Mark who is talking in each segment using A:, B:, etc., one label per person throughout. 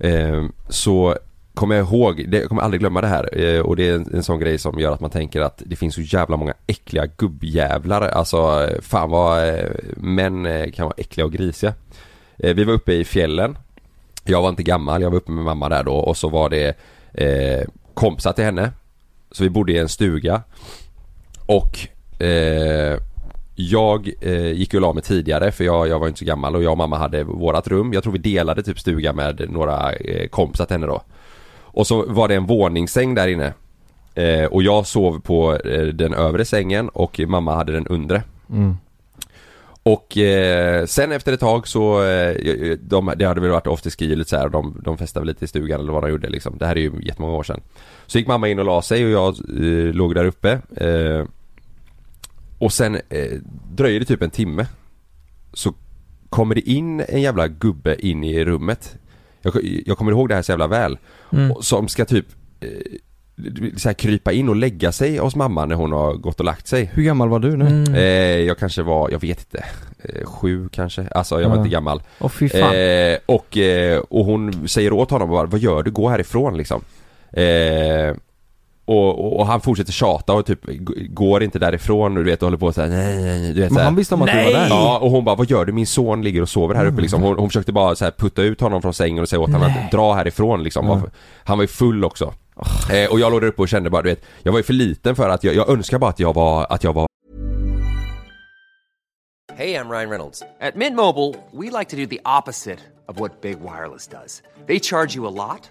A: Ehm, så kommer jag ihåg, det, jag kommer aldrig glömma det här eh, och det är en, en sån grej som gör att man tänker att det finns så jävla många äckliga gubbjävlar. Alltså fan vad eh, män eh, kan vara äckliga och grisiga. Vi var uppe i fjällen. Jag var inte gammal, jag var uppe med mamma där då och så var det eh, kompisar till henne. Så vi bodde i en stuga. Och eh, jag eh, gick och la mig tidigare för jag, jag var inte så gammal och jag och mamma hade vårat rum. Jag tror vi delade typ stuga med några eh, kompisar till henne då. Och så var det en våningssäng där inne. Eh, och jag sov på eh, den övre sängen och mamma hade den undre.
B: Mm.
A: Och eh, sen efter ett tag så, eh, de, det hade väl varit afterski lite så här, och de, de festade väl lite i stugan eller vad de gjorde liksom. Det här är ju jättemånga år sedan. Så gick mamma in och la sig och jag eh, låg där uppe. Och sen eh, dröjer det typ en timme. Så kommer det in en jävla gubbe in i rummet. Jag, jag kommer ihåg det här så jävla väl.
C: Mm.
A: Som ska typ eh, så här krypa in och lägga sig hos mamma när hon har gått och lagt sig.
B: Hur gammal var du nu?
C: Mm.
A: Eh, jag kanske var, jag vet inte, eh, sju kanske, alltså jag var
B: Ja.
A: inte gammal.
C: Åh fy fan.
A: Eh, och, eh, och hon säger åt honom bara, vad gör du? Gå härifrån liksom. Och, och, och han fortsätter tjata och typ går inte därifrån och du vet och håller på såhär nej, nej, nej, du vet
B: Men han visste om att du var
C: Nej!
B: där?
A: Ja och hon bara, vad gör du? Min son ligger och sover här uppe liksom. Hon, hon försökte bara så här putta ut honom från sängen och säga åt honom att dra härifrån liksom.
B: Ja.
A: Han var ju full också. Eh, och jag låg där uppe och kände bara, du vet, jag var ju för liten för att jag, jag önskar bara att jag var, att jag var
D: Hey, I'm Ryan Reynolds. At Mint Mobile, we like to do the opposite of what Big Wireless does. They charge you a lot,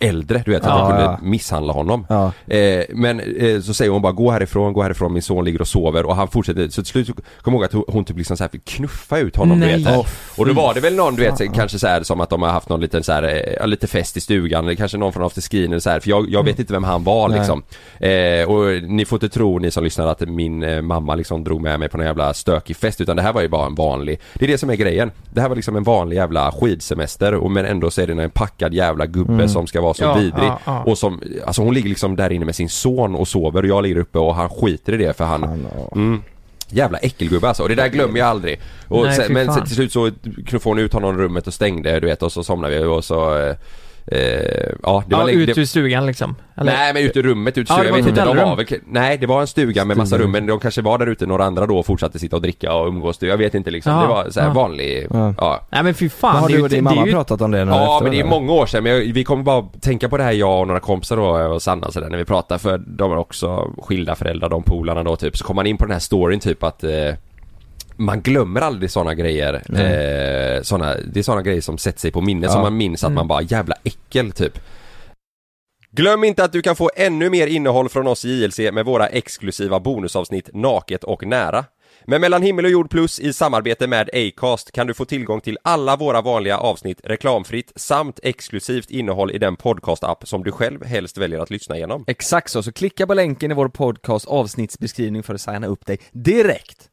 A: äldre, du vet, att
B: Ja,
A: jag kunde
B: ja.
A: misshandla honom.
B: Ja.
A: Eh, men eh, så säger hon bara gå härifrån, gå härifrån, min son ligger och sover och han fortsätter, så till slut kom jag ihåg att hon, typ liksom så här fick knuffa ut honom
C: Nej.
A: du vet.
B: Åh,
A: och då var det väl någon du vet, kanske så här som att de har haft någon liten så här, eh, ja, lite fest i stugan eller kanske någon från afterskin eller så här, för jag, jag vet inte vem han var
B: Nej.
A: liksom. Eh, och ni får inte tro ni som lyssnar att min eh, mamma liksom drog med mig på någon jävla stökig fest utan det här var ju bara en vanlig, det är det som är grejen. Det här var liksom en vanlig jävla skidsemester och men ändå så är det en packad jävla gubbe
B: Mm.
A: Som ska vara så
C: Ja,
A: vidrig.
C: ja, ja.
A: Och som, alltså hon ligger liksom där inne med sin son och sover och jag ligger uppe och han skiter i det för han, mm, Jävla äckelgubbe alltså och det där glömmer jag aldrig. Och
C: Nej,
A: sen, men sen, till slut så knuffade hon ut honom ur rummet och stängde du vet och så somnade vi och så eh, Ja det var
C: Ja, ut ur stugan liksom. Eller?
A: Nej men ut ur rummet, ut ur
C: Ja, det
A: stugan.
C: var
A: jag vet inte, de var väl, nej det var en stuga med massa rum men de kanske var där ute några andra då och fortsatte sitta och dricka och umgås. Jag vet inte liksom.
C: Ja,
A: det var så här
C: ja.
A: vanlig,
B: Ja.
A: ja.
C: Nej men fy
B: Men
C: fan.
B: har
C: det är
B: du och din mamma
C: ju-
B: pratat om det nu
A: Ja
B: efter,
A: men det är
B: eller?
A: många år sedan men jag, vi kommer bara tänka på det här jag och några kompisar då och Sanna sådär när vi pratar för de är också skilda föräldrar de polarna då typ så kommer man in på den här storyn typ att eh, man glömmer aldrig sådana grejer. Eh, såna, det är sådana grejer som sätter sig på minnet
B: Ja.
A: som man minns att
C: Mm.
A: man bara jävla äckel typ. Glöm inte att du kan få ännu mer innehåll från oss i JLC med våra exklusiva bonusavsnitt Naket och nära. Med Mellan himmel och jord plus i samarbete med Acast kan du få tillgång till alla våra vanliga avsnitt reklamfritt samt exklusivt innehåll i den podcast-app som du själv helst väljer att lyssna igenom.
E: Exakt så, så klicka på länken i vår podcast avsnittsbeskrivning för att signa upp dig direkt.